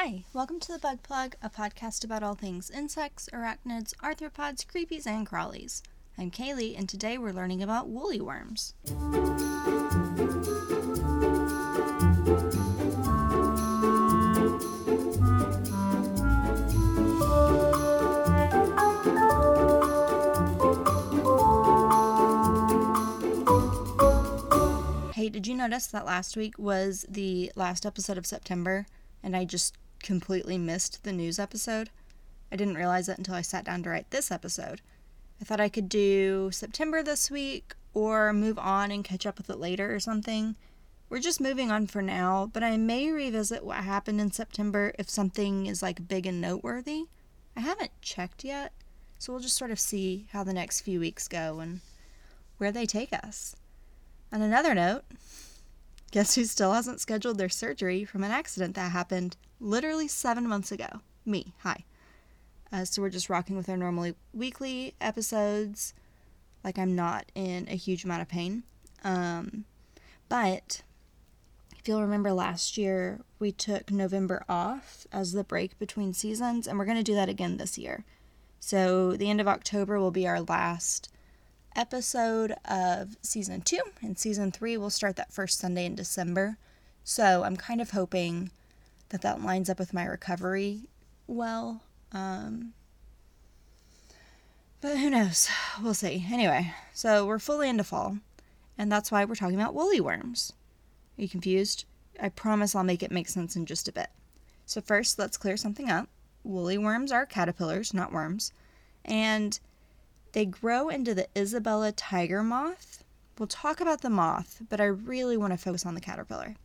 Hi, welcome to the Bug Plug, a podcast about all things insects, arachnids, arthropods, creepies, and crawlies. I'm Kaylee, and today we're learning about woolly worms. Hey, did you notice that last week was the last episode of September and I just completely missed the news episode? I didn't realize it until I sat down to write this episode. I thought I could do September this week or move on and catch up with it later or something. We're just moving on for now, but I may revisit what happened in September if something is like big and noteworthy. I haven't checked yet, so we'll just sort of see how the next few weeks go and where they take us. On another note, guess who still hasn't scheduled their surgery from an accident that happened literally seven months ago? Me. Hi. Uh, so we're just rocking with our normally weekly episodes. Like I'm not in a huge amount of pain. Um, but if you'll remember last year, we took November off as the break between seasons, and we're going to do that again this year. So the end of October will be our last episode of season two, and season three will start that first Sunday in December. So I'm kind of hoping that that lines up with my recovery well. Um, but who knows? We'll see. Anyway, so we're fully into fall, and that's why we're talking about woolly worms. Are you confused? I promise I'll make it make sense in just a bit. So, first, let's clear something up. Woolly worms are caterpillars, not worms, and they grow into the Isabella tiger moth. We'll talk about the moth, but I really want to focus on the caterpillar.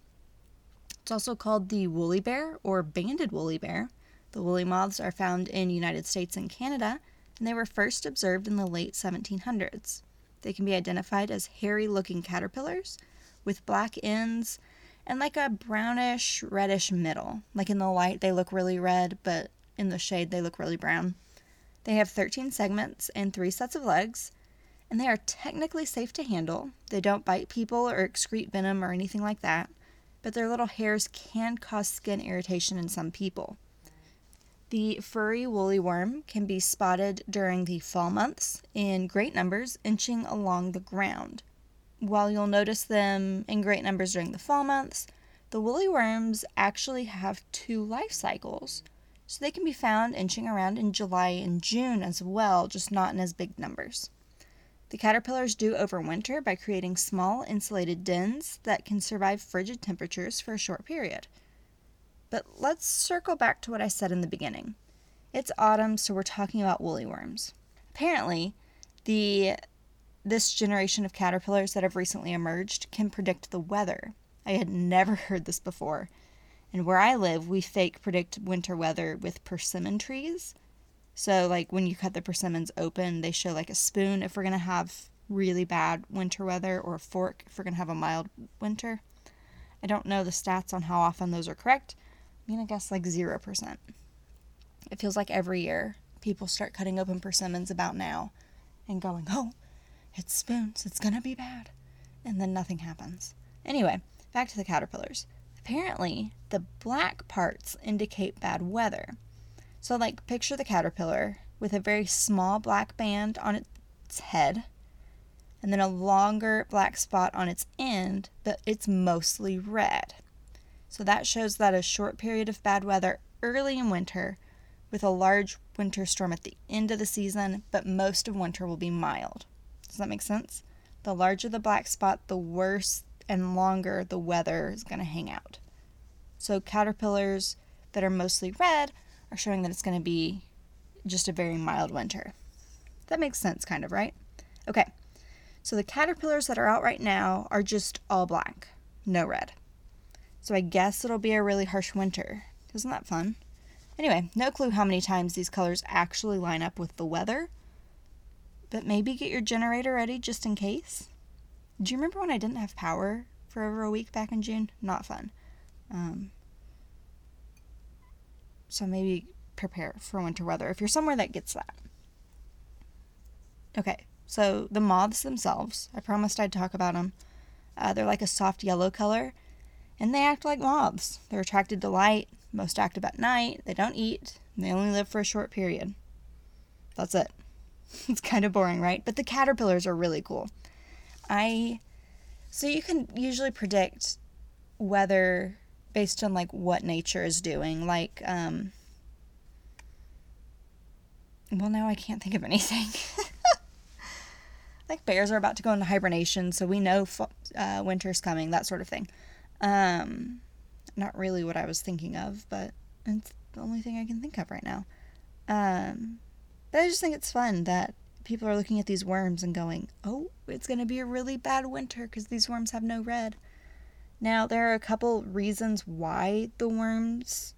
It's also called the woolly bear or banded woolly bear. The woolly moths are found in United States and Canada, and they were first observed in the late 1700s. They can be identified as hairy-looking caterpillars with black ends and like a brownish reddish middle. Like in the light they look really red, but in the shade they look really brown. They have 13 segments and 3 sets of legs, and they are technically safe to handle. They don't bite people or excrete venom or anything like that, but their little hairs can cause skin irritation in some people. The furry woolly worm can be spotted during the fall months in great numbers, inching along the ground. While you'll notice them in great numbers during the fall months, the woolly worms actually have two life cycles. So they can be found inching around in July and June as well, just not in as big numbers. The caterpillars do overwinter by creating small insulated dens that can survive frigid temperatures for a short period. But let's circle back to what I said in the beginning. It's autumn, so we're talking about woolly worms. Apparently, the this generation of caterpillars that have recently emerged can predict the weather. I had never heard this before. And where I live, we fake predict winter weather with persimmon trees. So, like when you cut the persimmons open, they show like a spoon if we're going to have really bad winter weather, or a fork if we're going to have a mild winter. I don't know the stats on how often those are correct. I mean, I guess like 0%. It feels like every year people start cutting open persimmons about now and going, oh, it's spoons, it's to be bad. And then nothing happens. Anyway, back to the caterpillars. Apparently, the black parts indicate bad weather. So, like, picture the caterpillar with a very small black band on its head and then a longer black spot on its end, but it's mostly red. So, that shows that a short period of bad weather early in winter with a large winter storm at the end of the season, but most of winter will be mild. Does that make sense? The larger the black spot, the worse and longer the weather is going to hang out. So caterpillars that are mostly red are showing that it's going to be just a very mild winter. That makes sense, kind of, right? Okay, so the caterpillars that are out right now are just all black, no red. So I guess it'll be a really harsh winter. Isn't that fun? Anyway, no clue how many times these colors actually line up with the weather, but maybe get your generator ready just in case. Do you remember when I didn't have power for over a week back in June? Not fun. Um, so maybe prepare for winter weather if you're somewhere that gets that. Okay, so the moths themselves, I promised I'd talk about them. Uh, they're like a soft yellow color, and they act like moths. They're attracted to light, most active at night, they don't eat, they only live for a short period. That's it. it's kind of boring, right? But the caterpillars are really cool. I so you can usually predict weather based on like what nature is doing. Like um well now I can't think of anything. like bears are about to go into hibernation, so we know uh, winter's coming, that sort of thing. Um not really what I was thinking of, but it's the only thing I can think of right now. Um but I just think it's fun that people are looking at these worms and going, oh, it's going to be a really bad winter because these worms have no red. Now, there are a couple reasons why the worms'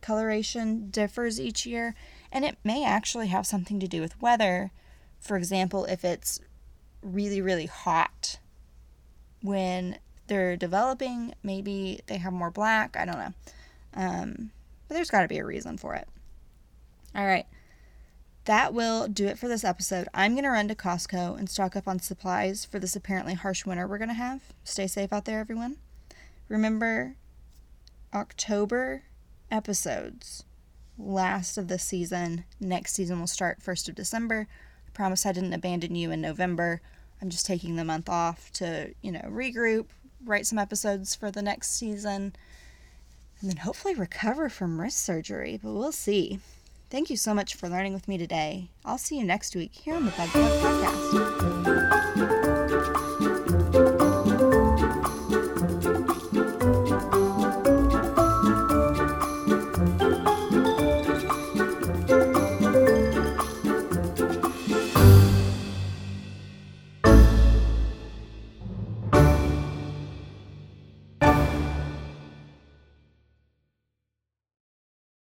coloration differs each year, and it may actually have something to do with weather. For example, if it's really, really hot when they're developing, maybe they have more black. I don't know. Um, but there's got to be a reason for it. All right that will do it for this episode. I'm going to run to Costco and stock up on supplies for this apparently harsh winter we're going to have. Stay safe out there, everyone. Remember, October episodes, last of the season. Next season will start 1st of December. I promise I didn't abandon you in November. I'm just taking the month off to, you know, regroup, write some episodes for the next season, and then hopefully recover from wrist surgery, but we'll see. Thank you so much for learning with me today. I'll see you next week here on the Bug Club Podcast.